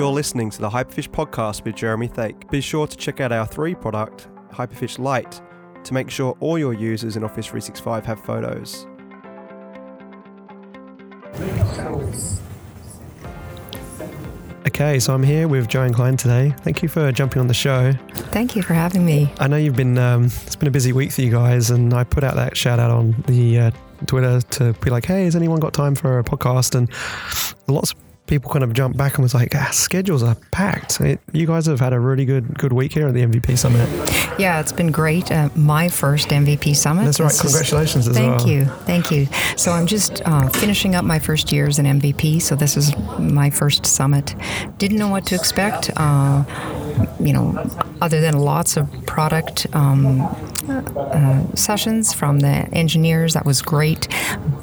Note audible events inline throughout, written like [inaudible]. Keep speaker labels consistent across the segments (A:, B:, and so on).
A: You're listening to the Hyperfish podcast with Jeremy Thake. Be sure to check out our three product, Hyperfish Lite, to make sure all your users in Office 365 have photos. Okay, so I'm here with Joanne Klein today. Thank you for jumping on the show.
B: Thank you for having me.
A: I know you've been, um, it's been a busy week for you guys, and I put out that shout out on the uh, Twitter to be like, hey, has anyone got time for a podcast? And lots of people kind of jumped back and was like, ah, schedules are packed. It, you guys have had a really good good week here at the MVP Summit.
B: Yeah, it's been great. Uh, my first MVP Summit.
A: That's right. This Congratulations
B: is, thank
A: well.
B: you. Thank you. So I'm just uh, finishing up my first year as an MVP. So this is my first summit. Didn't know what to expect. Uh, you know, other than lots of product um, uh, sessions from the engineers, that was great.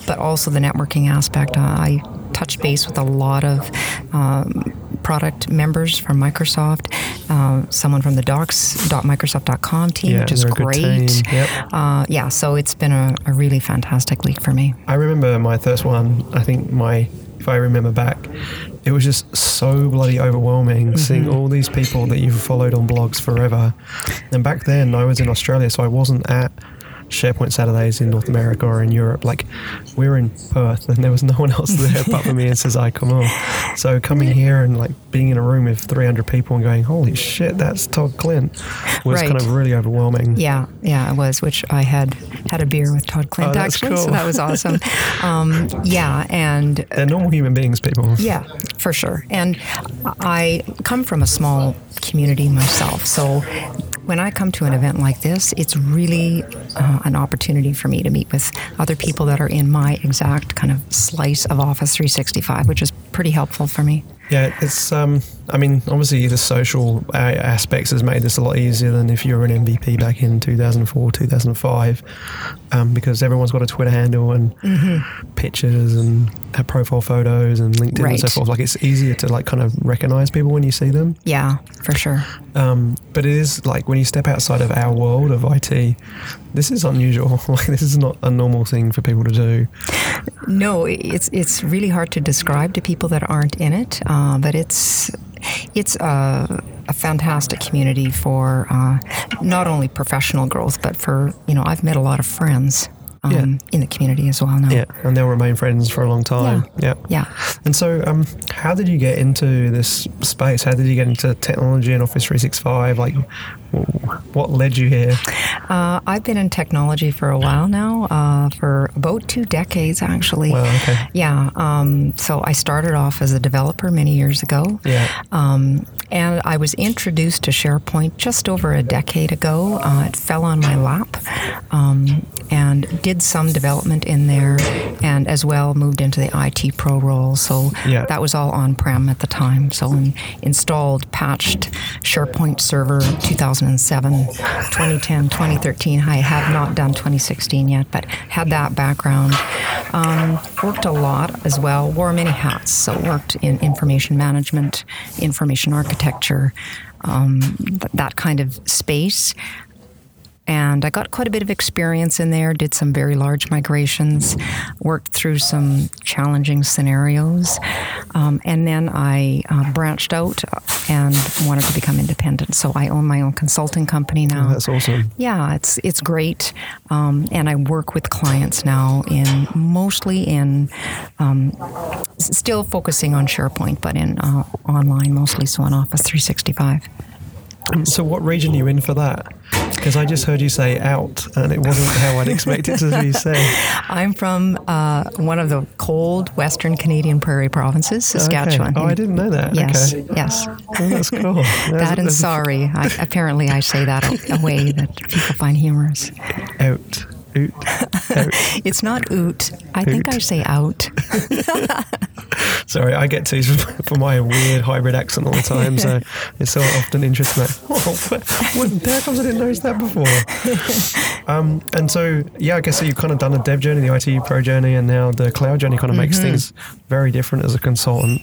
B: But also the networking aspect. I touched base with a lot of um, product members from Microsoft, uh, someone from the docs.microsoft.com team,
A: Yeah,
B: which is
A: they're a good
B: great.
A: Yep.
B: Uh, yeah, so it's been a, a really fantastic week for me.
A: I remember my first one. I think my, if I remember back, it was just so bloody overwhelming seeing all these people that you've followed on blogs forever. And back then, I was in Australia, so I wasn't at SharePoint Saturdays in North America or in Europe. Like, we were in Perth, and there was no one else there apart from me and Sezai Komur. So coming here and like being in a room with 300 people and going, "Holy shit, that's Todd Klindt," was kind of really overwhelming.
B: Yeah, yeah, it was. Which I had had a beer with Todd Klindt
A: Oh,
B: actually, so that was awesome. [laughs] um, yeah, and
A: They're normal human beings, people.
B: Yeah, for sure. And I come from a small community myself. So when I come to an event like this, it's really uh, an opportunity for me to meet with other people that are in my exact kind of slice of Office 365, which is pretty helpful for me.
A: Yeah, it's. Um, I mean, obviously, the social uh, aspects has made this a lot easier than if you were an MVP back in 2004, 2005, um, because everyone's got a Twitter handle and pictures and uh, profile photos and LinkedIn and so forth. Like, it's easier to like kind of recognize people when you see them.
B: Yeah, for sure.
A: Um, but it is like when you step outside of our world of IT, this is unusual. [laughs] Like, this is not a normal thing for people to do.
B: No, it's it's really hard to describe to people that aren't in it, uh, but it's it's a, a fantastic community for uh, not only professional growth, but for you know I've met a lot of friends um,
A: Yeah.
B: in the community as well now.
A: Yeah, and they'll remain friends for a long time. Yeah.
B: Yeah.
A: And so, um, how did you get into this space? How did you get into technology and Office 365? Like, what led you here?
B: Uh, I've been in technology for a while now, uh, for about two decades actually.
A: Wow, okay.
B: Yeah. Um, so I started off as a developer many years ago.
A: Yeah.
B: Um, and I was introduced to SharePoint just over a decade ago. Uh, it fell on my lap um, and did some development in there and as well moved into the IT pro role. So
A: Yeah.
B: that was all on prem at the time. So in, installed, patched SharePoint Server 2007, 2010, 2013. I have not done 2016 yet, but had that background. Um, worked a lot as well, wore many hats. So worked in information management, information architecture, um, th- that kind of space. And I got quite a bit of experience in there, did some very large migrations, worked through some challenging scenarios. Um, and then I uh, branched out and wanted to become independent. So I own my own consulting company now.
A: That's awesome.
B: Yeah, it's it's great, um, and I work with clients now in mostly in um, still focusing on SharePoint, but in uh, online mostly, so on Office 365.
A: So, what region are you in for that? Because I just heard you say out, and it wasn't how I'd expect it to be [laughs] said.
B: I'm from uh, one of the cold Western Canadian prairie provinces, Saskatchewan.
A: Okay. Oh, I didn't know that.
B: Yes,
A: Okay.
B: yes.
A: Oh, that's cool. [laughs] That's-
B: That and sorry. I, apparently, I say that a, a way that people find humorous.
A: Out. [laughs] Oot.
B: It's not oot. I think I say out. [laughs]
A: Sorry, I get teased for my weird hybrid accent all the time, so [laughs] it's so often interesting. Like, oh, how comes I didn't notice that before? Um, and so, yeah, I guess so you've kind of done the dev journey, the IT pro journey, and now the cloud journey kind of makes things very different as a consultant.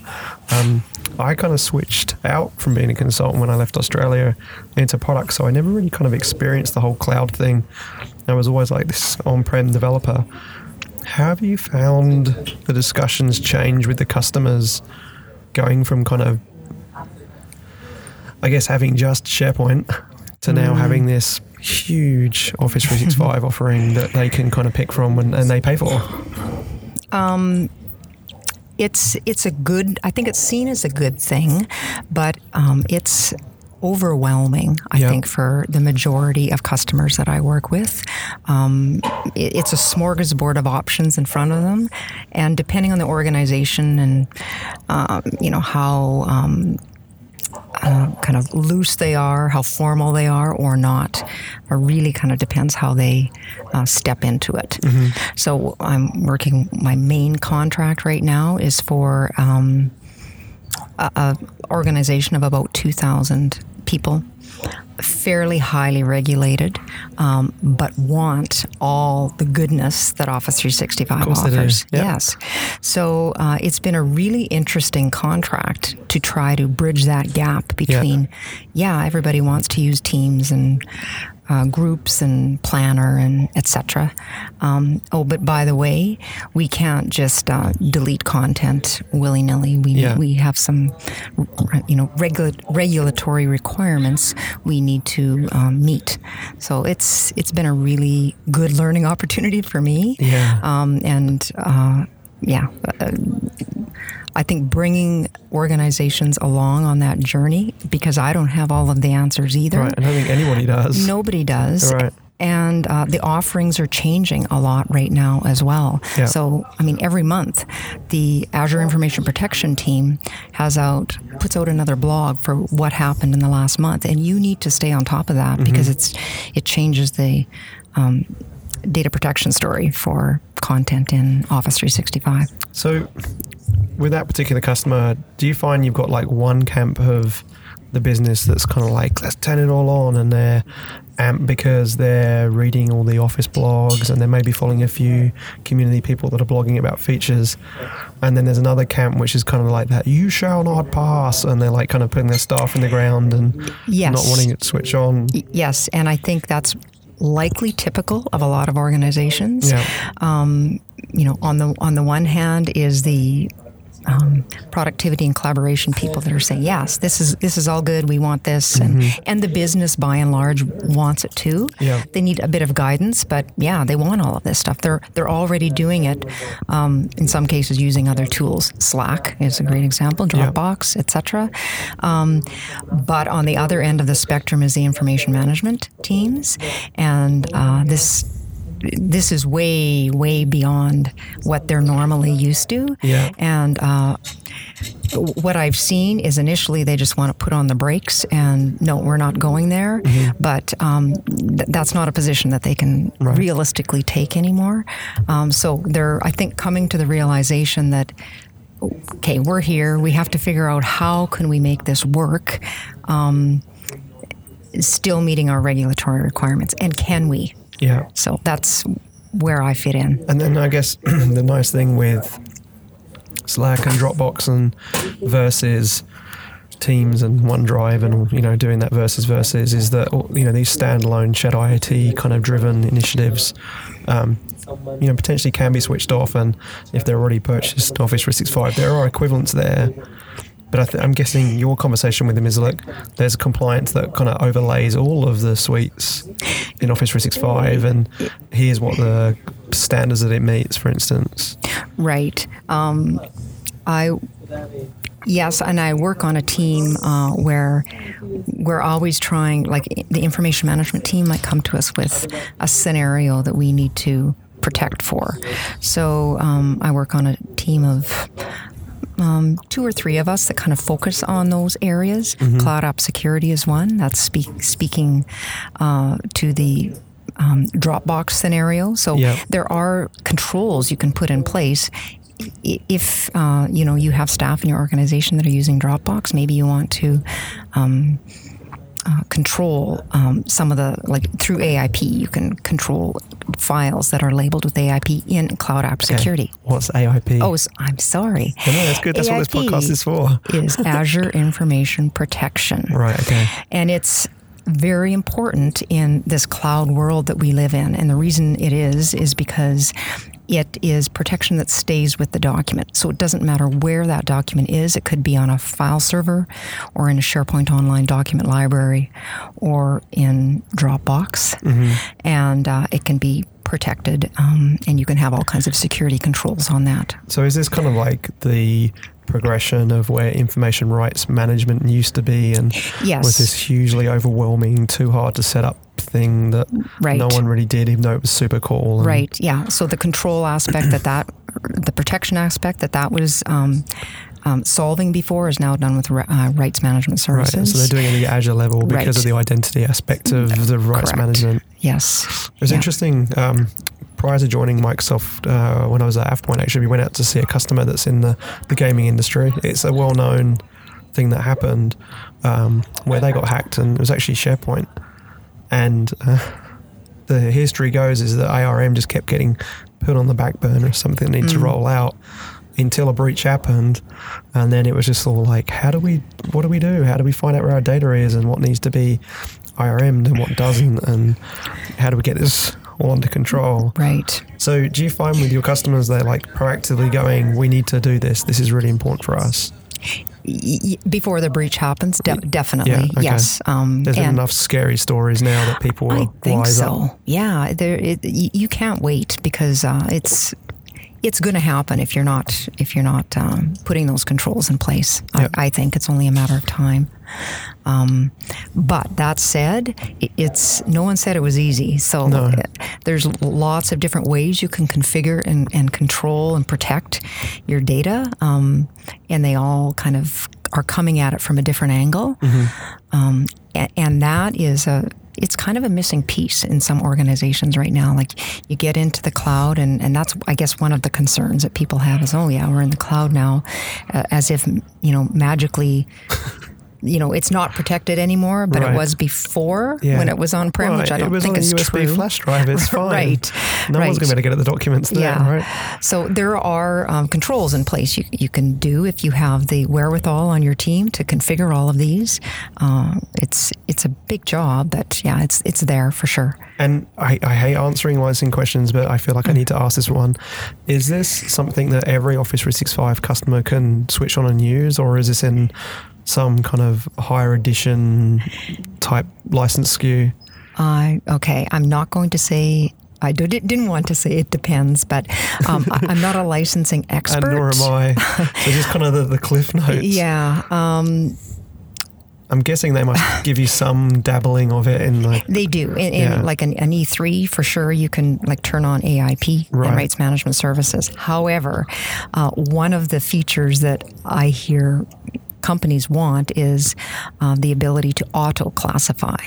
A: Um, I kind of switched out from being a consultant when I left Australia into product, so I never really kind of experienced the whole cloud thing. I was always like this on-prem developer. How have you found the discussions change with the customers going from kind of I guess having just SharePoint to now having this huge Office 365 [laughs] offering that they can kind of pick from and, and they pay for.
B: Um, it's it's a good. I think it's seen as a good thing, but um, it's overwhelming. I
A: Yeah.
B: think for the majority of customers that I work with, um, it, it's a smorgasbord of options in front of them, and depending on the organization and um, you know how. Um, uh, kind of loose they are, how formal they are, or not. It really kind of depends how they uh, step into it. So I'm working. My main contract right now is for um, a, a organization of about two thousand people, fairly highly regulated, um, but want all the goodness that Office 365
A: course they do.
B: offers.
A: Yep.
B: Yes. So uh, it's been a really interesting contract to try to bridge that gap between, yeah, everybody wants to use Teams and uh, groups and planner and etc. Um, oh, but by the way, we can't just uh, delete content willy nilly. We
A: Yeah.
B: we have some, you know, regula- regulatory requirements we need to um, meet. So it's it's been a really good learning opportunity for me.
A: Yeah.
B: Um, and uh, yeah. I think bringing organizations along on that journey because I don't have all of the answers either.
A: Right. I don't think anybody does.
B: Nobody does.
A: Right.
B: And uh, the offerings are changing a lot right now as well.
A: Yeah.
B: So, I mean, every month, the Azure Information Protection team has out puts out another blog for what happened in the last month, and you need to stay on top of that because it's it changes the um, data protection story for content in Office 365.
A: So, with that particular customer, do you find you've got like one camp of the business that's kind of like, let's turn it all on, and they're amped because they're reading all the office blogs and they're maybe following a few community people that are blogging about features. And then there's another camp which is kind of like that, you shall not pass, and they're like kind of putting their staff in the ground and
B: Yes.
A: not wanting it to switch on.
B: Yes, and I think that's likely typical of a lot of organizations.
A: Yeah.
B: Um, you know, on the on the one hand is the um, productivity and collaboration people that are saying yes, this is this is all good. We want this, and and the business by and large wants it too.
A: Yeah.
B: They need a bit of guidance, but yeah, they want all of this stuff. They're they're already doing it. Um, in some cases, using other tools. Slack is a great example.
A: Yeah.
B: Dropbox, etc. Um, but on the other end of the spectrum is the information management teams, and uh, this this is way way beyond what they're normally used to.
A: Yeah.
B: And uh, what I've seen is initially they just want to put on the brakes and no, we're not going there. But um, th- that's not a position that they can
A: Right.
B: realistically take anymore. Um, so they're, I think, coming to the realization that okay, we're here. We have to figure out how can we make this work, um, still meeting our regulatory requirements, and can we?
A: Yeah.
B: So that's where I fit in.
A: And then I guess [clears throat] the nice thing with Slack and Dropbox and versus Teams and OneDrive and you know doing that versus versus is that you know these standalone shadow IT kind of driven initiatives, um, you know potentially can be switched off and if they're already purchased Office 365, there are equivalents there. But I th- I'm guessing your conversation with them is like there's a compliance that kind of overlays all of the suites in Office 365, and here's what the standards that it meets, for instance.
B: Right. Um, I yes, and I work on a team uh, where we're always trying. Like the information management team might come to us with a scenario that we need to protect for. So um, I work on a team of um, two or three of us that kind of focus on those areas. Cloud app security is one. That's speak, speaking uh, to the um, Dropbox scenario. So
A: Yeah.
B: there are controls you can put in place. If uh, you know you have staff in your organization that are using Dropbox, maybe you want to um, uh, control um, some of the like through AIP. You can control files that are labeled with AIP in Cloud App Security.
A: What's AIP?
B: Oh, I'm sorry.
A: no, that's good. That's what this podcast is for.
B: is [laughs] Azure Information Protection.
A: Right. Okay.
B: And it's very important in this cloud world that we live in. And the reason it is, is because it is protection that stays with the document. So it doesn't matter where that document is. It could be on a file server or in a SharePoint Online document library or in Dropbox. Mm-hmm. And uh, it can be protected um, and you can have all kinds of security controls on that.
A: So is this kind of like the progression of where information rights management used to be and
B: yes.
A: was this hugely overwhelming, too hard to set up thing that
B: right.
A: no one really did, even though it was super cool.
B: right. Yeah. So the control aspect that that, the protection aspect that that was. Um, um, solving before is now done with uh, rights management services.
A: Right, so they're doing it at the Azure level because right. of the identity aspect of the rights
B: Correct.
A: management.
B: Yes.
A: It was
B: yeah.
A: interesting. Um, prior to joining Microsoft, uh, when I was at AvePoint, actually, we went out to see a customer that's in the, the gaming industry. It's a well known thing that happened um, where they got hacked, and it was actually SharePoint. And uh, the history goes is that IRM just kept getting put on the back burner, something that needed mm. to roll out until a breach happened. And then it was just all like, how do we, what do we do? How do we find out where our data is and what needs to be IRM'd and what doesn't? And how do we get this all under control?
B: Right.
A: So do you find with your customers, they're like proactively going, we need to do this. This is really important for us
B: before the breach happens, de- definitely,
A: yeah, okay.
B: yes.
A: Um, There's enough scary stories now that people
B: I think so.
A: Up.
B: Yeah, there. It, you can't wait because uh, it's it's going to happen if you're not if you're not um, putting those controls in place. Yep. I, I, think it's only a matter of time. Um, but that said, it's no one said it was easy. So
A: no.
B: there's lots of different ways you can configure and, and control and protect your data, um, and they all kind of are coming at it from a different angle. Mm-hmm. Um, and, and that is a it's kind of a missing piece in some organizations right now. Like you get into the cloud, and, and that's, I guess, one of the concerns that people have is, oh, yeah, we're in the cloud now, uh, as if, you know, magically you know, it's not protected anymore, but
A: right.
B: it was before yeah. when it was on prem, right. which I don't think is
A: USB
B: true.
A: flash drive. It's [laughs] fine.
B: right.
A: No
B: right.
A: one's going to be able to get at the documents there,
B: yeah.
A: right?
B: So there are um, controls in place you, you can do if you have the wherewithal on your team to configure all of these. Uh, it's it's a big job, but yeah, it's it's there for sure.
A: And I, I hate answering licensing questions, but I feel like I need to ask this one. Is this something that every Office 365 customer can switch on and use, or is this in some kind of higher edition type license SKU?
B: Uh, okay, I'm not going to say. I didn't want to say it depends, but um, I, am not a licensing [laughs] expert.
A: and nor am I. So just kind of the, the cliff notes. [laughs]
B: Yeah. Um,
A: I'm guessing they must [laughs] give you some dabbling of it in like
B: they do in, in yeah. like an, an, E3 for sure. You can like turn on AIP
A: right.
B: and rights management services. However, uh, one of the features that I hear companies want is uh, the ability to auto classify.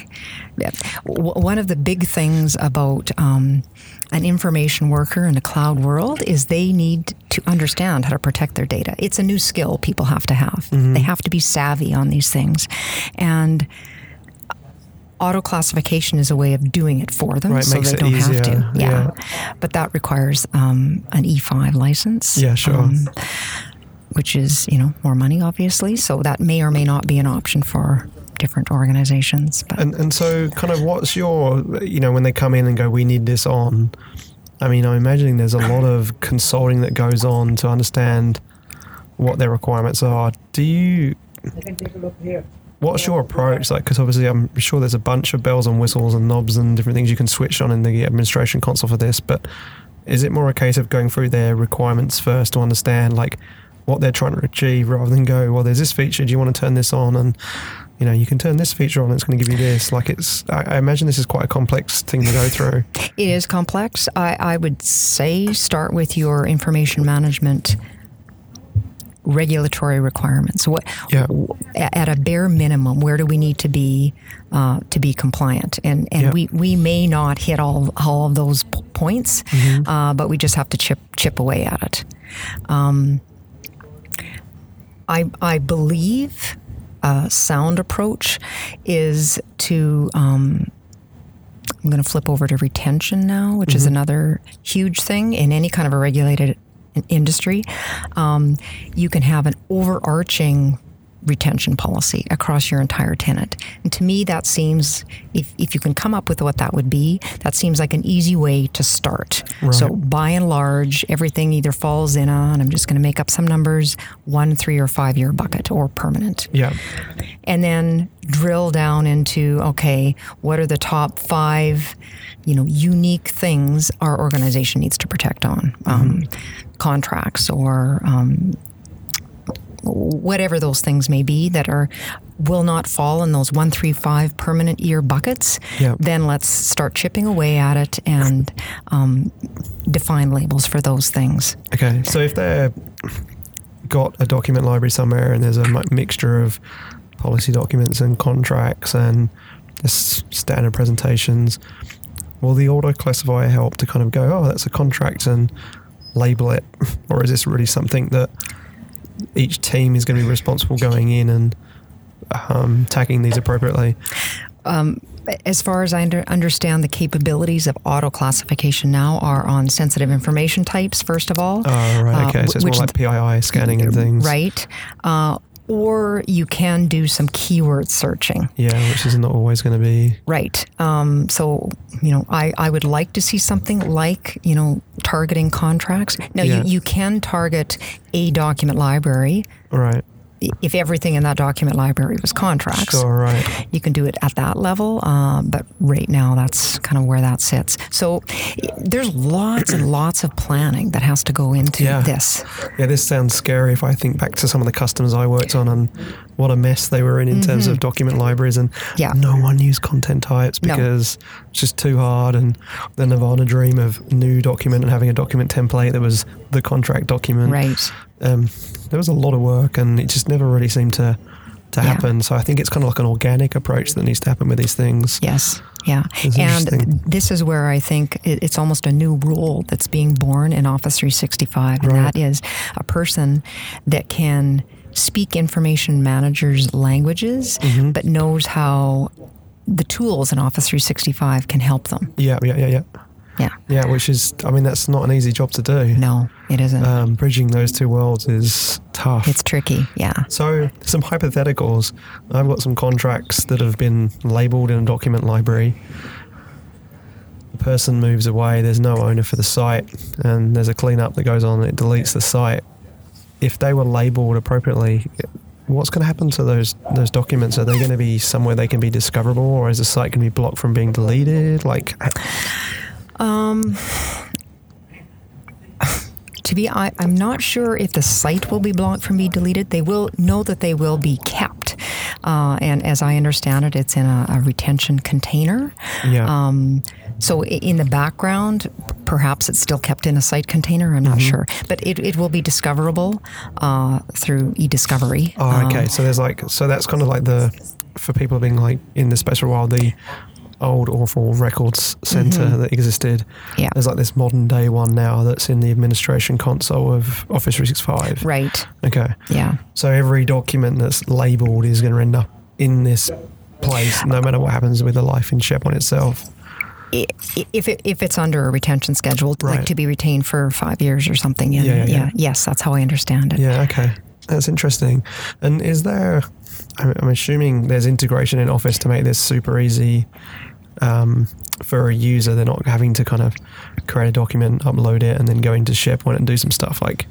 B: One of the big things about um, an information worker in a cloud world is they need to understand how to protect their data. It's a new skill people have to have. Mm-hmm. They have to be savvy on these things. And auto classification is a way of doing it for them
A: right,
B: so they don't
A: easier.
B: have to.
A: Yeah.
B: yeah. But that requires um, an E5 license.
A: Yeah, sure. Um,
B: which is you know more money, obviously. So that may or may not be an option for different organizations.
A: But. And and so kind of what's your you know when they come in and go, we need this on. I mean, I'm imagining there's a lot of consulting that goes on to understand what their requirements are. Do you?
C: I can take a look here.
A: What's your approach? Like, because obviously, I'm sure there's a bunch of bells and whistles and knobs and different things you can switch on in the administration console for this. But is it more a case of going through their requirements first to understand, like, what they're trying to achieve rather than go, well, there's this feature. Do you want to turn this on? And you know, you can turn this feature on. It's going to give you this. Like it's, I, I imagine this is quite a complex thing to go through. [laughs]
B: It is complex. I, I would say start with your information management regulatory requirements. What
A: yeah.
B: at a bare minimum, where do we need to be uh, to be compliant? And and
A: yeah.
B: we, we may not hit all all of those p- points, mm-hmm. uh, but we just have to chip chip away at it. Um, I, I believe a sound approach is to. Um, I'm going to flip over to retention now, which mm-hmm. is another huge thing in any kind of a regulated industry. Um, you can have an overarching retention policy across your entire tenant. And to me, that seems, if, if you can come up with what that would be, that seems like an easy way to start.
A: Right.
B: So by and large, everything either falls in on, I'm just going to make up some numbers, one, three, or five year bucket or permanent.
A: Yeah.
B: And then drill down into, okay, what are the top five, you know, unique things our organization needs to protect on? Um, contracts or um, whatever those things may be that are will not fall in those one three five permanent year buckets
A: Yeah.
B: then let's start chipping away at it and um, define labels for those things
A: Okay. So if they're got a document library somewhere and there's a mixture of policy documents and contracts and standard presentations, will the auto classifier help to kind of go, oh, that's a contract and label it? [laughs] Or is this really something that each team is going to be responsible going in and um, tagging these appropriately?
B: as far as I under, understand, the capabilities of auto classification now are on sensitive information types, first of all.
A: Oh, right.
B: uh,
A: Okay. so it's more like PII scanning and things.
B: Right. Uh, or you can do some keyword searching.
A: Yeah, which is not always going to be.
B: Right. Um, so, you know, I, I would like to see something like, you know, targeting contracts. Now,
A: Yeah.
B: you, you can target a document library
A: Right.
B: If everything in that document library was contracts.
A: Sure, right.
B: You can do it at that level, uh, but right now that's kind of where that sits. So there's lots and lots of planning that has to go into
A: Yeah.
B: this.
A: Yeah, this sounds scary if I think back to some of the customers I worked on and what a mess they were in in terms of document libraries and
B: Mm-hmm. Yeah.
A: no one used content types
B: No.
A: because it's just too hard and the Nirvana dream of new document and having a document template that was the contract document.
B: Right.
A: Um, there was a lot of work and it just never really seemed to to
B: Yeah.
A: happen. So I think it's kind of like an organic approach that needs to happen with these things.
B: Yes. Yeah. And this is where I think it, it's almost a new role that's being born in Office 365, and
A: Right.
B: that is a person that can speak information managers' languages,
A: Mm-hmm.
B: but knows how the tools in Office 365 can help them.
A: Yeah, yeah, yeah, yeah.
B: Yeah.
A: Yeah, which is, I mean, that's not an easy job to do.
B: No, it isn't.
A: Um, bridging those two worlds is tough.
B: it's tricky. Yeah.
A: So, some hypotheticals. I've got some contracts that have been labeled in a document library. The person moves away, there's no owner for the site, and there's a cleanup that goes on, it deletes the site. If they were labeled appropriately, what's going to happen to those those documents? Are they going to be somewhere they can be discoverable, or is the site going to be blocked from being deleted? Like,
B: To be, I, I'm not sure if the site will be blocked from being deleted. They will know that they will be kept, uh, and as I understand it, it's in a, a retention container.
A: yeah,
B: Um, so in the background, perhaps it's still kept in a site container. I'm not sure, but it, it will be discoverable uh, through e-discovery.
A: Oh, okay. so there's like, so that's kind of like the, for people being like in the space for a while, the old awful records center that existed.
B: Mm-hmm. Yeah.
A: There's like this modern day one now that's in the administration console of Office 365.
B: Right.
A: Okay.
B: Yeah.
A: So every document that's labeled is going to end up in this place, no matter what happens with the life in SharePoint itself.
B: If it, if it's under a retention schedule, like to be retained for five years or something. And
A: Yeah, yeah, yeah.
B: Yes, that's how I understand it.
A: Yeah, okay. That's interesting. And is there, I'm assuming there's integration in Office to make this super easy um, for a user. They're not having to kind of create a document, upload it, and then go into SharePoint and do some stuff like.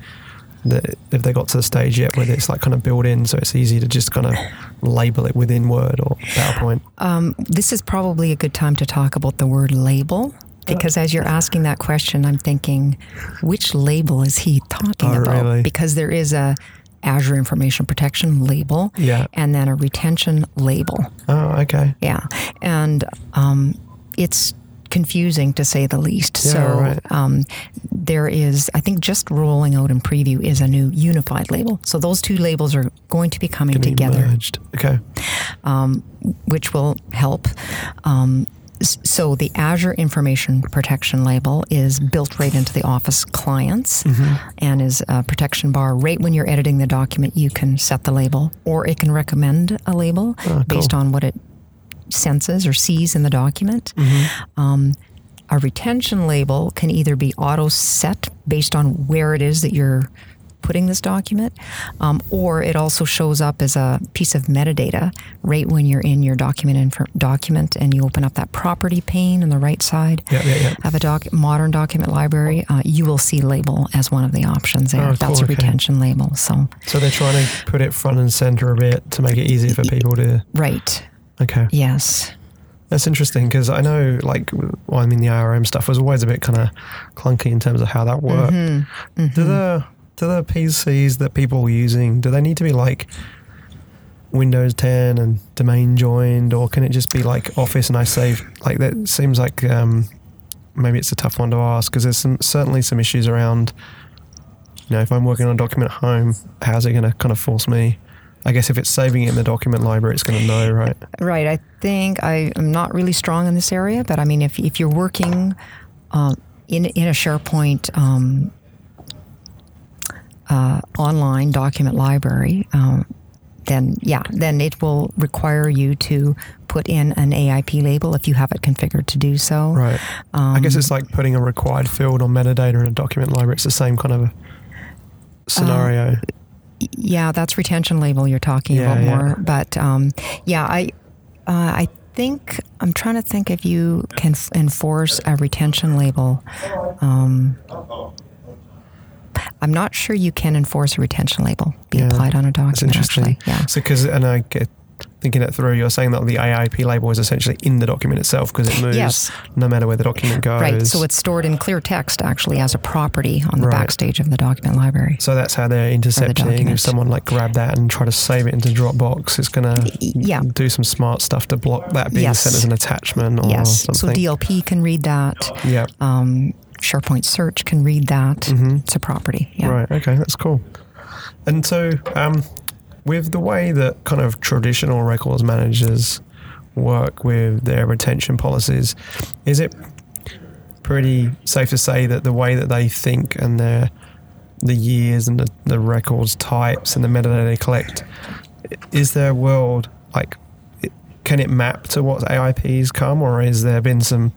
A: The, if they got to the stage yet where it's like kind of built in, so it's easy to just kind of label it within Word or PowerPoint.
B: Um, this is probably a good time to talk about the word label. Because as you're asking that question, I'm thinking, which label is he talking
A: Oh,
B: about?
A: really?
B: Because there is a Azure Information Protection label,
A: Yeah.
B: and then a retention label.
A: Oh, okay.
B: Yeah, and um, it's confusing to say the least.
A: Yeah,
B: so
A: right.
B: um, there is, I think, just rolling out in preview is a new unified label. So those two labels are going to be coming
A: be
B: together
A: merged. Okay.
B: which will help. Um, so the Azure Information Protection label is built right into the Office clients mm-hmm. and is a protection bar right when you're editing the document. You can set the label, or it can recommend a label ah, based on what it senses or sees in the document. Mm-hmm. Um, a retention label can either be auto set based on where it is that you're putting this document, um, or it also shows up as a piece of metadata right when you're in your document inf- document and you open up that property pane on the right side
A: Yeah, yeah, yeah.
B: of a doc- modern document library. Uh, you will see label as one of the options there.
A: Oh,
B: That's
A: cool,
B: a
A: okay.
B: retention label. So
A: So they're trying to put it front and center a bit to make it easier for people to.
B: right,
A: Okay.
B: yes.
A: That's interesting because I know, like, well, I mean, the IRM stuff was always a bit kind of clunky in terms of how that worked.
B: Mm-hmm.
A: Do the do the PCs that people are using do they need to be like Windows 10 and domain joined, or can it just be like Office and I save? Like that seems like um, maybe it's a tough one to ask because there's some, certainly some issues around. You know, if I'm working on a document at home, how's it going to kind of force me? I guess if it's saving it in the document library, it's going to know, right?
B: Right. I think I am not really strong in this area, but I mean, if, if you're working uh, in, in a SharePoint um, uh, online document library, um, then yeah, then it will require you to put in an AIP label if you have it configured to do so.
A: Right. I guess it's like putting a required field on metadata in a document library. It's the same kind of scenario.
B: Yeah, that's retention label you're talking
A: Yeah,
B: about
A: yeah.
B: more. But um, yeah, I uh, I think I'm trying to think if you can f- enforce a retention label. Um, I'm not sure you can enforce a retention label be
A: Yeah,
B: applied on a document.
A: That's interesting.
B: Actually, yeah.
A: So, because, and I get thinking it through, you're saying that the AIP label is essentially in the document itself because it moves
B: Yes.
A: no matter where the document goes.
B: Right, so it's stored in clear text actually as a property on the
A: Right.
B: backstage of the document library.
A: So that's how they're intercepting. If someone like grab that and try to save it into Dropbox, it's going to
B: yeah.
A: do some smart stuff to block that being
B: Yes.
A: sent as an attachment or
B: Yes, so. DLP can read that.
A: yeah.
B: Um, SharePoint Search can read that. It's a property. Yeah.
A: Mm-hmm. Right. Okay. That's cool. And so, um, with the way that kind of traditional records managers work with their retention policies, is it pretty safe to say that the way that they think and their the years and the, the records types and the metadata they collect, is their world like? Can it map to what AIPs come, or has there been some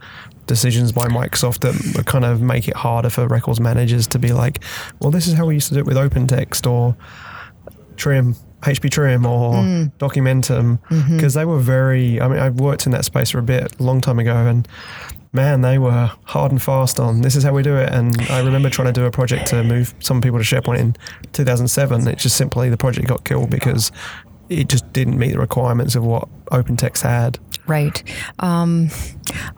A: decisions by Microsoft that kind of make it harder for records managers to be like, well, this is how we used to do it with OpenText or Trim, HP Trim or mm. Documentum, mm-hmm. because they were very. I mean, I've worked in that space for a bit, a long time ago, and man, they were hard and fast on this is how we do it. And I remember trying to do a project to move some people to SharePoint in 2007. It just simply the project got killed because it just didn't meet the requirements of what OpenText had.
B: Right. Um,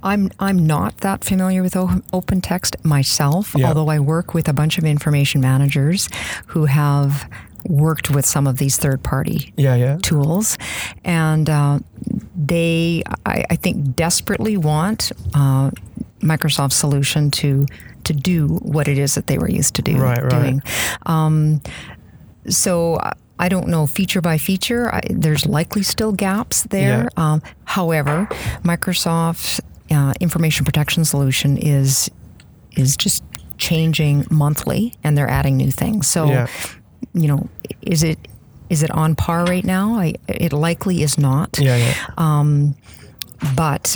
B: I'm I'm not that familiar with o- OpenText myself,
A: Yeah.
B: although I work with a bunch of information managers who have worked with some of these third-party
A: Yeah, yeah.
B: tools, and uh, they, I, I think, desperately want uh, Microsoft's solution to to do what it is that they were used to do
A: Right, right.
B: doing. Um, so I- don't know feature by feature. I, there's likely still gaps there. Um, however, Microsoft's uh, information protection solution is is just changing monthly, and they're adding new things. So,
A: Yeah.
B: you know, is it is it on par right now? I, it likely is not.
A: Yeah, yeah.
B: But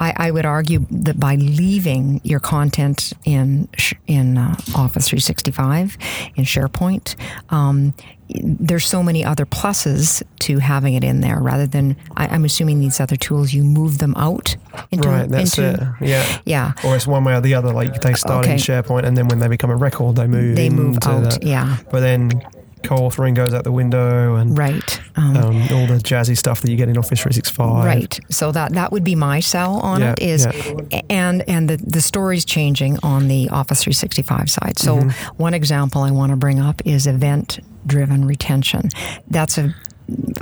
B: I, I would argue that by leaving your content in in uh, Office 365 in SharePoint, um, there's so many other pluses to having it in there. Rather than, I, I'm assuming these other tools, you move them out into
A: Right, that's
B: into
A: it. Yeah.
B: yeah.
A: Or it's one way or the other. Like they start in SharePoint, and then when they become a record, they move.
B: They move out,
A: that.
B: yeah.
A: But then co-authoring goes out the window, and
B: Right. Um,
A: um, all the jazzy stuff that you get in Office 365.
B: Right. So that that would be my sell on
A: Yeah,
B: it is
A: yeah.
B: and and the the story's changing on the Office 365 side. So
A: Mm-hmm.
B: one example I want to bring up is event driven retention. That's a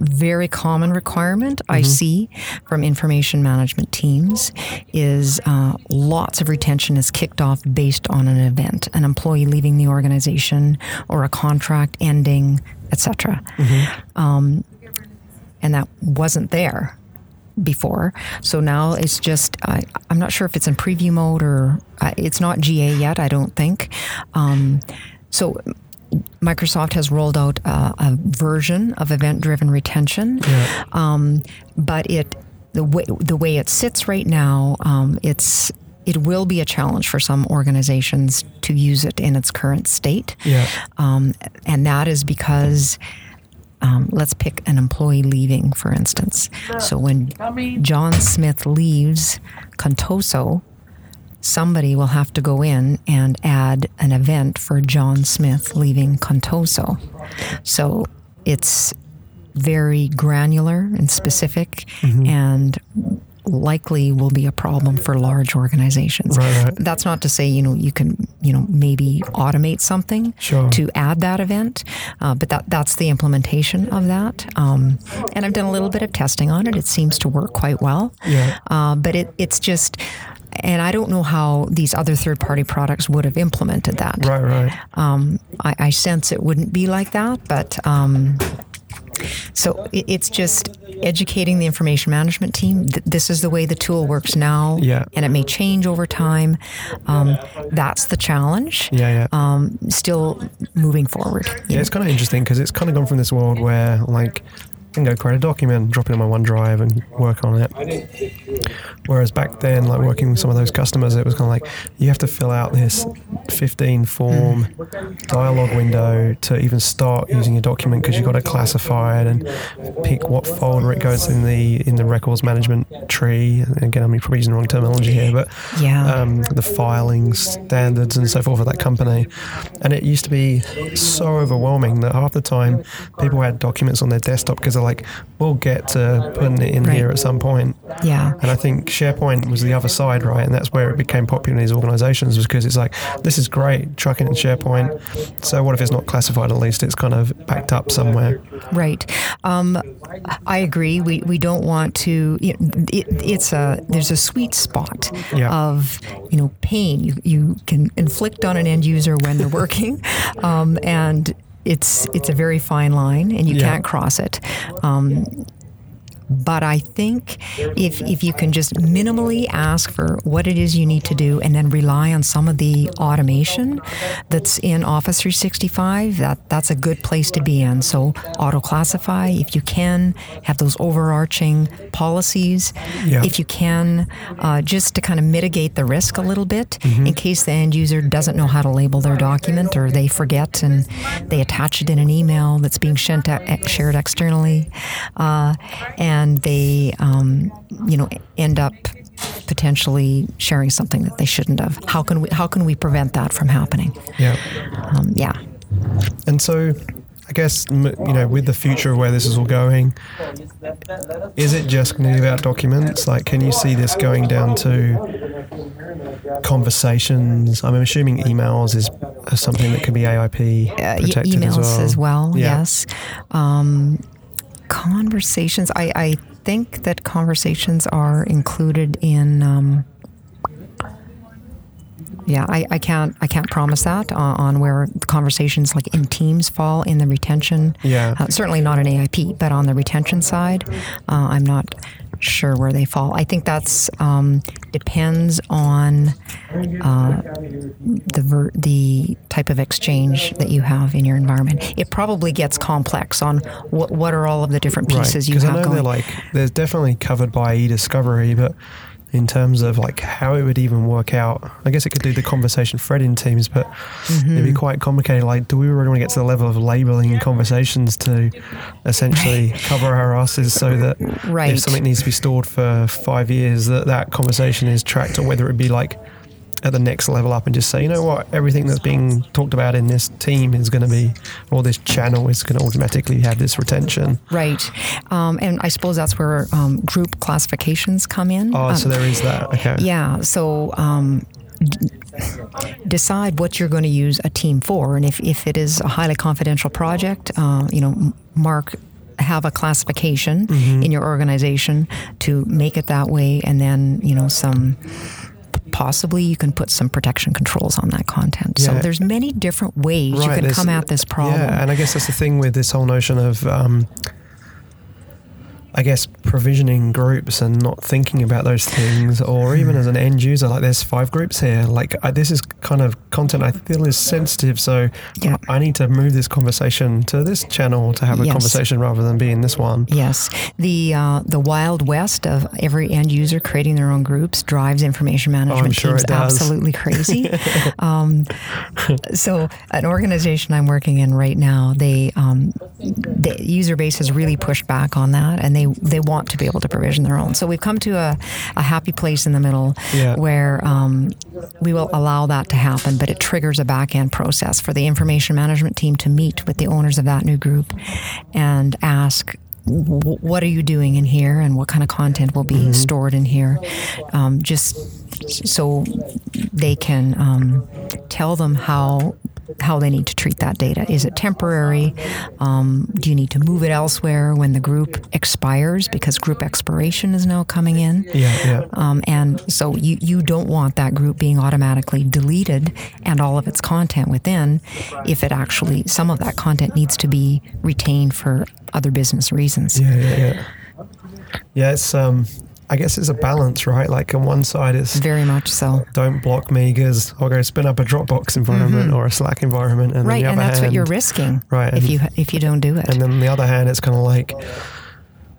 B: very common requirement I
A: Mm-hmm.
B: see from information management teams is uh, lots of retention is kicked off based on an event, an employee leaving the organization or a contract ending, etc
A: Mm-hmm.
B: and that wasn't there before. So now it's just I, I'm not sure if it's in preview mode or uh, it's not GA yet. I don't think. Um, so Microsoft has rolled out a, a version of event-driven retention,
A: Yeah.
B: um, but it the way the way it sits right now, um, it's it will be a challenge for some organizations to use it in its current state.
A: Yeah.
B: Um, and that is because. Um, let's pick an employee leaving, for instance. So when John Smith leaves Contoso, somebody will have to go in and add an event for John Smith leaving Contoso. So it's very granular and specific and likely will be a problem for large organizations.
A: Right, right.
B: That's not to say, you know, you can, you know, maybe automate something
A: Sure.
B: to add that event, uh, but that that's the implementation of that. Um, and I've done a little bit of testing on it. It seems to work quite well.
A: Yeah.
B: Uh, but it, it's just, and I don't know how these other third party products would have implemented that.
A: Right, right.
B: Um, I, I sense it wouldn't be like that, but um, so it, it's just educating the information management team. Th- this is the way the tool works now,
A: Yeah.
B: and it may change over time. Um, that's the challenge.
A: Yeah, yeah.
B: Um, still moving forward.
A: Yeah, it's kind of interesting because it's kind of gone from this world where like can go create a document, drop it in my OneDrive, and work on it. Whereas back then, like working with some of those customers, it was kind of like you have to fill out this 15 form dialogue window to even start using your document because you've got to classify it and pick what folder it goes in the in the records management tree. And again, I'm probably using the wrong terminology here, but
B: Yeah.
A: um, the filing standards and so forth of that company. And it used to be so overwhelming that half the time people had documents on their desktop because they're like, we'll get to putting it in
B: Right.
A: here at some point.
B: Yeah.
A: And I think SharePoint was the other side, right? And that's where it became popular in these organizations was because it's like, this is great, it in SharePoint. So what if it's not classified? At least it's kind of backed up somewhere.
B: Right. Um, I agree. We, we don't want to. You know, it, it's a there's a sweet spot
A: Yeah.
B: of you know pain you you can inflict on an end user when they're working, [laughs] um, and it's it's a very fine line, and you
A: Yeah.
B: can't cross it. Um, but I think if, if you can just minimally ask for what it is you need to do and then rely on some of the automation that's in Office 365, that, that's a good place to be in. So auto classify if you can, have those overarching policies.
A: Yeah.
B: If you can, uh, just to kind of mitigate the risk a little bit in case the end user doesn't know how to label their document or they forget and they attach it in an email that's being shared, shared externally. Uh, and they, um, you know, end up potentially sharing something that they shouldn't have. How can we how can we prevent that from happening?
A: Yeah.
B: Um, yeah.
A: And so, I guess you know, with the future of where this is all going, is it just going to be about documents? Like, can you see this going down to conversations? I'm assuming emails is uh, something that could be AIP
B: Uh, y-
A: protected
B: emails
A: as well. Yeah.
B: yes. Um, conversations. I, I think that conversations are included in. Um, yeah, I, I can't I can't promise that on, on where conversations like in Teams fall in the retention.
A: Yeah.
B: Uh, certainly not an AIP, but on the retention side, uh, I'm not sure where they fall. I think that's um, depends on uh, the ver- the type of exchange that you have in your environment. It probably gets complex on what what are all of the different pieces you have.
A: Because I know
B: going.
A: they're like, they're definitely covered by e-discovery, but in terms of like how it would even work out, I guess it could do the conversation thread in Teams, but it'd
B: Mm-hmm.
A: be quite complicated. Like, do we really want to get to the level of labeling conversations to essentially cover our asses so that
B: Right.
A: if something needs to be stored for five years, that that conversation is tracked, or whether it be like at the next level up and just say, you know what, everything that's being talked about in this team is going to be, or this channel is going to automatically have this retention.
B: Right, um, and I suppose that's where um, group classifications come in.
A: Oh,
B: Um,
A: so there is that. Okay.
B: Yeah. So um, d- decide what you're going to use a team for, and if, if it is a highly confidential project, uh, you know, mark have a classification in your organization to make it that way, and then you know some. Possibly, you can put some protection controls on that content.
A: Yeah.
B: So there's many different ways you can come at this problem.
A: Yeah, and I guess that's the thing with this whole notion of. Um, I guess provisioning groups and not thinking about those things, or even as an end user, like there's five groups here. Like I, this is kind of content I feel is sensitive, so
B: Yeah.
A: I need to move this conversation to this channel to have a
B: Yes.
A: conversation rather than be in this one.
B: Yes, the uh, the wild west of every end user creating their own groups drives information management
A: sure
B: teams absolutely crazy. [laughs] um, so, an organization I'm working in right now, they um, the user base has really pushed back on that, and they they want to be able to provision their own. So we've come to a, a happy place in the middle
A: Yeah.
B: where um, we will allow that to happen, but it triggers a back end process for the information management team to meet with the owners of that new group and ask. What are you doing in here, and what kind of content will be stored in here? Um, just so they can um, tell them how how they need to treat that data. Is it temporary? Um, do you need to move it elsewhere when the group expires because group expiration is now coming in?
A: Yeah, yeah.
B: Um, and so you, you don't want that group being automatically deleted and all of its content within if it actually, some of that content needs to be retained for other business reasons.
A: Yeah, yeah, yeah. Yeah, it's um I guess it's a balance, right? Like on one side it's
B: Very much so.
A: don't block me because I'll go spin up a Dropbox environment or a Slack environment and
B: Mm-hmm. Right, and that's what you're risking
A: Right,
B: if
A: and-
B: you if you don't do it.
A: and then on the other hand it's kinda like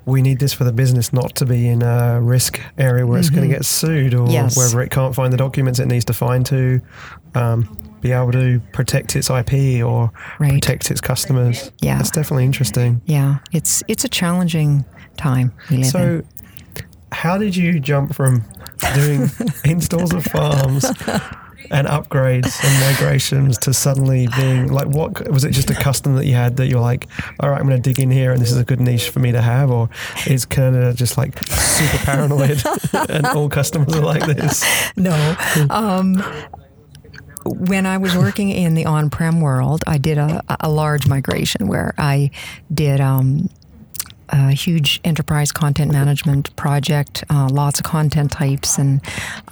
A: we need this for the business not to be in a risk area where it's going to get sued or
B: Mm-hmm. Yes.
A: whether it can't find the documents it needs to find to um, be able to protect its IP or
B: Right.
A: protect its customers.
B: Yeah.
A: That's definitely interesting.
B: yeah, it's it's a challenging time we live in.
A: How did you jump from doing [laughs] installs of farms and upgrades and migrations to suddenly being like, what was it just a custom that you had that you're like, all right, I'm going to dig in here and this is a good niche for me to have? Or is Canada just like super paranoid [laughs] and all customers are like this?
B: No. Um, when I was working in the on-prem world, I did a, a large migration where I did um, a huge enterprise content management project, uh, lots of content types and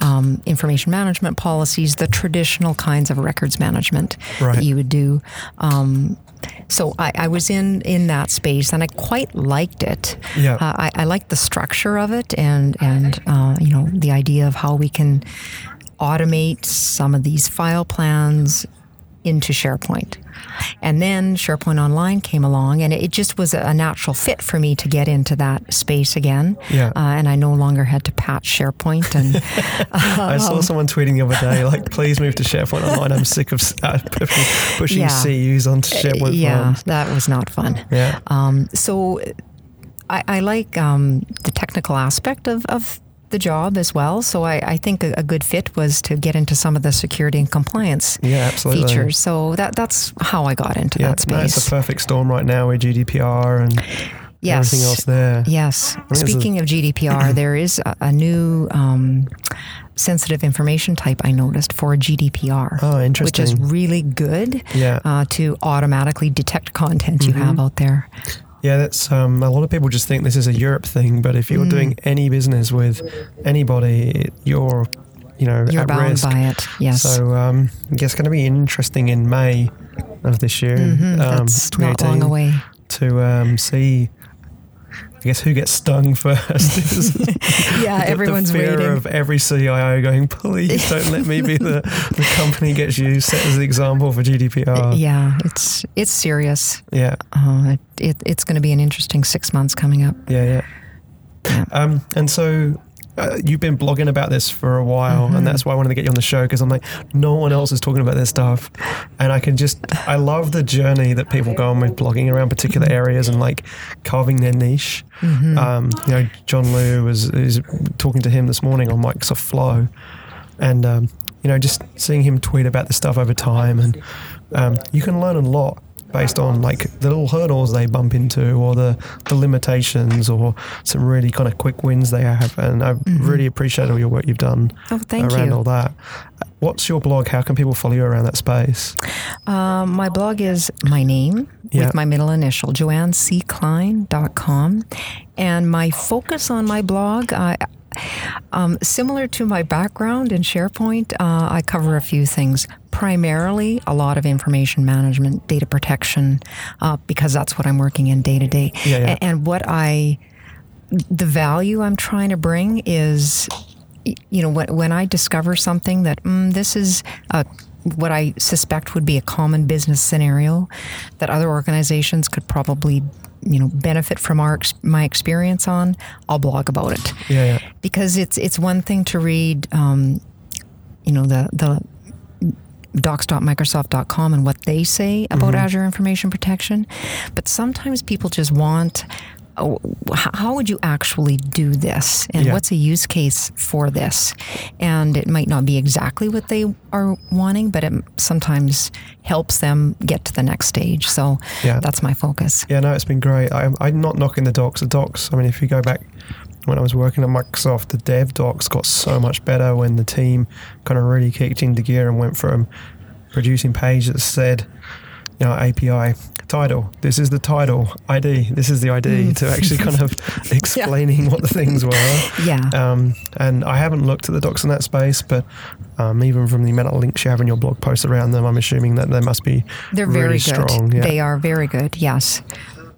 B: um, information management policies, the traditional kinds of records management
A: Right.
B: that you would do. Um, so I, I was in in that space, and I quite liked it.
A: Yeah.
B: Uh, I, I liked the structure of it, and and uh, you know the idea of how we can automate some of these file plans into SharePoint. And then SharePoint Online came along, and it just was a natural fit for me to get into that space again.
A: Yeah.
B: Uh, and I no longer had to patch SharePoint. And [laughs]
A: I saw someone tweeting the other day, like, please move to SharePoint Online. I'm sick of uh, pushing, pushing
B: Yeah.
A: CUs onto SharePoint
B: yeah, that was not fun.
A: Yeah.
B: Um, so I, I like um, the technical aspect of, of the job as well. So I, I think a, a good fit was to get into some of the security and compliance
A: Yeah,
B: features. So that that's how I got into
A: Yeah,
B: that
A: no, it's a perfect storm right now with GDPR and
B: yes.
A: everything else there.
B: Yes.
A: there's a-
B: Speaking of GDPR, [clears throat] there is a, a new um, sensitive information type I noticed for GDPR.
A: Oh,
B: Which is really good
A: Yeah.
B: uh, to automatically detect content you have out there.
A: Yeah, that's um, a lot of people just think this is a Europe thing, but if you're
B: Mm.
A: doing any business with anybody, you're, you know,
B: You're bound
A: risk.
B: by it. Yes.
A: So um, I guess it's going to be interesting in May of this year,
B: Mhm,
A: um,
B: that's not
A: 2018,
B: long away.
A: to um, see. I guess who gets stung first [laughs]
B: Yeah,
A: the-
B: everyone's
A: the fear
B: waiting.
A: of every CIO going, please [laughs] don't let me be the, the company gets you set as the example for GDPR.
B: yeah, it's it's serious.
A: Yeah,
B: Uh, it, it, it's going to be an interesting six months coming up.
A: yeah, yeah.
B: Yeah.
A: Um, and so uh, you've been blogging about this for a while,
B: Mm-hmm.
A: and that's why I wanted to get you on the show because I'm like, no one else is talking about this stuff, and I can just, I love the journey that people go on with blogging around particular
B: Mm-hmm.
A: areas and like carving their niche. Um, you know, John Liu was is talking to him this morning on Microsoft Flow, and um, you know, just seeing him tweet about this stuff over time, and um, you can learn a lot based on like the little hurdles they bump into or the, the limitations or some really kind of quick wins they have and I really appreciate all your work you've done
B: Oh, thank
A: around
B: you.
A: all that. What's your blog? How can people follow you around that space?
B: Um, my blog is my name
A: Yeah.
B: with my middle initial, joannecklein.com. And my focus on my blog, I, um, similar to my background in SharePoint, uh, I cover a few things. Primarily, a lot of information management, data protection, uh, because that's what I'm working in day to day.
A: Yeah, yeah.
B: A- And what I the value I'm trying to bring is, you know, when, when I discover something that mm, this is a, what I suspect would be a common business scenario that other organizations could probably, you know, benefit from our my experience on, I'll blog about it.
A: Yeah, yeah.
B: Because it's it's one thing to read, um, you know, the the docs.microsoft.com and what they say about
A: Mm-hmm.
B: Azure Information Protection, but sometimes people just want. Oh, How would you actually do this? And
A: Yeah.
B: what's a use case for this? And it might not be exactly what they are wanting, but it sometimes helps them get to the next stage. So
A: Yeah.
B: that's my focus.
A: Yeah, no, it's been great. I'm, I'm not knocking the docs. The docs, I mean, if you go back when I was working at Microsoft, the dev docs got so much better when the team kind of really kicked into gear and went from producing page that said, you know, API title. This is the title ID. This is the ID to actually kind of [laughs] explaining what the things were.
B: Yeah.
A: Um, and I haven't looked at the docs in that space, but um, even from the amount of links you have in your blog posts around them, I'm assuming that they must be
B: They're
A: really
B: very good.
A: strong. Yeah.
B: They are very good. Yes.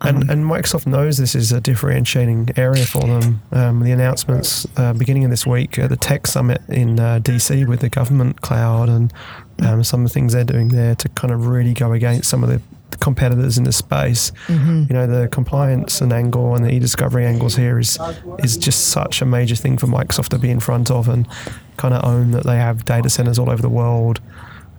A: And, and Microsoft knows this is a differentiating area for them. Um, the announcements uh, beginning of this week at the Tech Summit in uh, DC with the government cloud and um, some of the things they're doing there to kind of really go against some of the competitors in the space. Mm-hmm. You know, the compliance and angle and the e-discovery angles here is is just such a major thing for Microsoft to be in front of and kind of own that they have data centers all over the world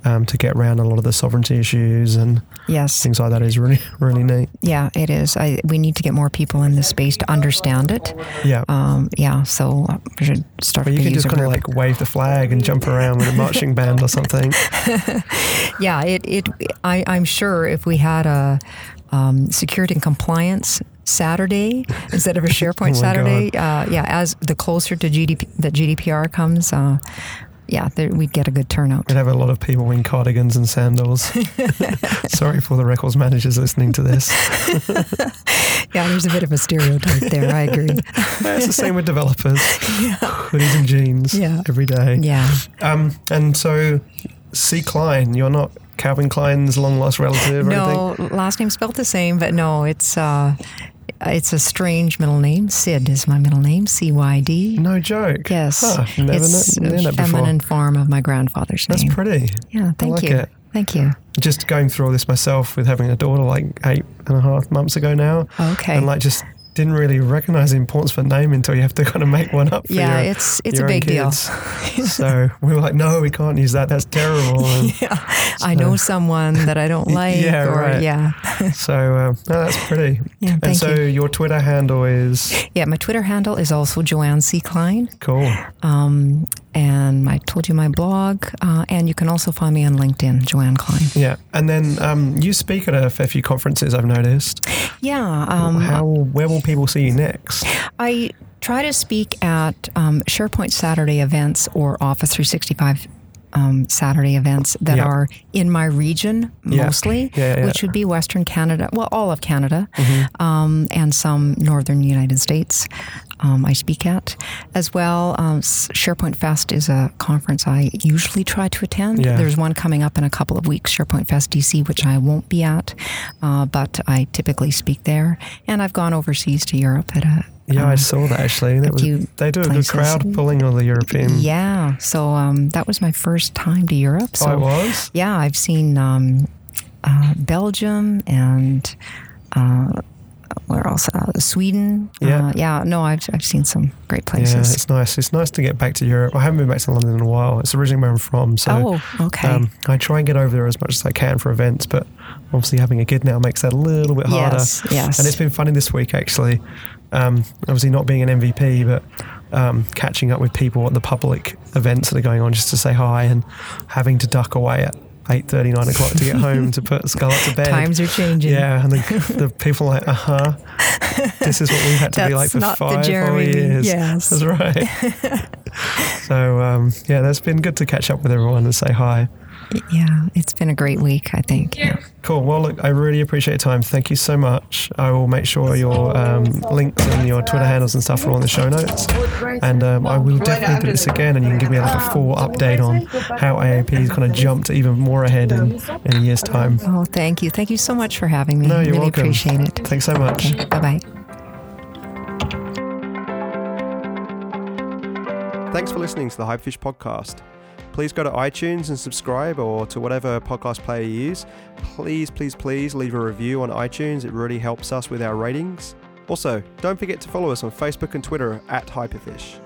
A: um, to get around a lot of the sovereignty issues and
B: Yes.
A: things like that is really really neat.
B: Yeah, it is. I, we need to get more people in this space to understand it.
A: Yeah.
B: Um, yeah, so we should start
A: But you could just kind of like wave the flag and jump around with a marching band or something. [laughs]
B: yeah, it, it I, I'm sure if we had a um, security and compliance Saturday instead of a [laughs] SharePoint
A: Oh
B: Saturday, uh, yeah, as the closer to GDP that GDPR comes, uh, yeah, there, we'd get a good turnout.
A: We'd have a lot of people in cardigans and sandals. [laughs] Sorry for the records managers listening to this. [laughs]
B: Yeah, there's a bit of a stereotype there. I agree. [laughs]
A: Yeah, it's the same with developers. Hoodies and jeans
B: Yeah.
A: every day.
B: Yeah.
A: Um, and so, C. Klein, you're not Calvin Klein's long lost relative or
B: No,
A: anything?
B: No, last name spelled the same, but no, it's uh, it's a strange middle name. Cyd is my middle name. C Y D.
A: No joke.
B: Yes,
A: Huh, never
B: it's
A: kn-
B: a feminine form of my grandfather's
A: That's
B: name.
A: That's pretty.
B: yeah, thank
A: like
B: you.
A: it.
B: Thank you.
A: Just going through all this myself with having a daughter like eight and a half months ago now.
B: Okay.
A: And like just didn't really recognize the importance of a name until you have to kind of make one up for
B: Yeah,
A: your,
B: it's- it's a big deal. [laughs]
A: so we were like, no, we can't use that. That's terrible. [laughs] And
B: I know someone that I don't [laughs] like.
A: Yeah,
B: or,
A: right.
B: Yeah.
A: so um, no, that's pretty.
B: Yeah,
A: and so
B: you.
A: your Twitter handle is
B: Yeah, my Twitter handle is also Joanne C. Klein.
A: cool.
B: Um, and I told you my blog. Uh, and you can also find me on LinkedIn, Joanne Klein.
A: Yeah. And then um, you speak at a fair few conferences, I've noticed.
B: Yeah. Um,
A: How, where will people see you next?
B: I try to speak at um, SharePoint Saturday events or Office 365 um, Saturday events that
A: Yeah.
B: are in my region
A: Yeah.
B: mostly,
A: Yeah, Mm-hmm.
B: which would be Western Canada, well, all of Canada, um, and some Northern United States. Um, I speak at as well. Um, SharePoint Fest is a conference I usually try to attend.
A: Yeah.
B: There's one coming up in a couple of weeks, SharePoint Fest DC, which I won't be at, uh, but I typically speak there. And I've gone overseas to Europe at a
A: Yeah, I
B: um,
A: saw that actually. That was, they do a good crowd pulling all the European.
B: Yeah, so um, that was my first time to Europe. So
A: Oh, it was?
B: yeah, I've seen um, uh, Belgium and uh, where else? Uh, Sweden.
A: Yeah.
B: uh, yeah. No, I've I've seen some great places.
A: Yeah, it's nice. It's nice to get back to Europe. I haven't been back to London in a while. It's originally where I'm from, so
B: oh, okay.
A: um, I try and get over there as much as I can for events. But obviously, having a kid now makes that a little bit harder.
B: Yes, yes.
A: And it's been funny this week actually. Um, obviously, not being an MVP, but um, catching up with people at the public events that are going on just to say hi, and having to duck away at. 8.30, 9 o'clock to get [laughs] home to put Scarlett to bed.
B: Times are changing.
A: Yeah, and the, the people are like, uh huh. This is what we've had to be like for five
B: Jeremy.
A: years.
B: Yes.
A: That's right. [laughs] so, um, yeah, that's been good to catch up with everyone and say hi.
B: Yeah, it's been a great week. I think. Yeah.
A: Cool. Well, look, I really appreciate your time. Thank you so much. I will make sure your um, links and your Twitter handles and stuff are on the show notes. And um, I will definitely do this again, and you can give me like a full update on how AIP has kind of jumped even more ahead in, in a year's time.
B: Oh, thank you. Thank you so much for having me.
A: No, you're
B: really
A: welcome.
B: appreciate it.
A: Thanks so much.
B: Okay. Bye bye.
A: thanks for listening to the Hyperfish podcast. Please go to iTunes and subscribe or to whatever podcast player you use. Please, please, please leave a review on iTunes. It really helps us with our ratings. Also, don't forget to follow us on Facebook and Twitter at Hyperfish.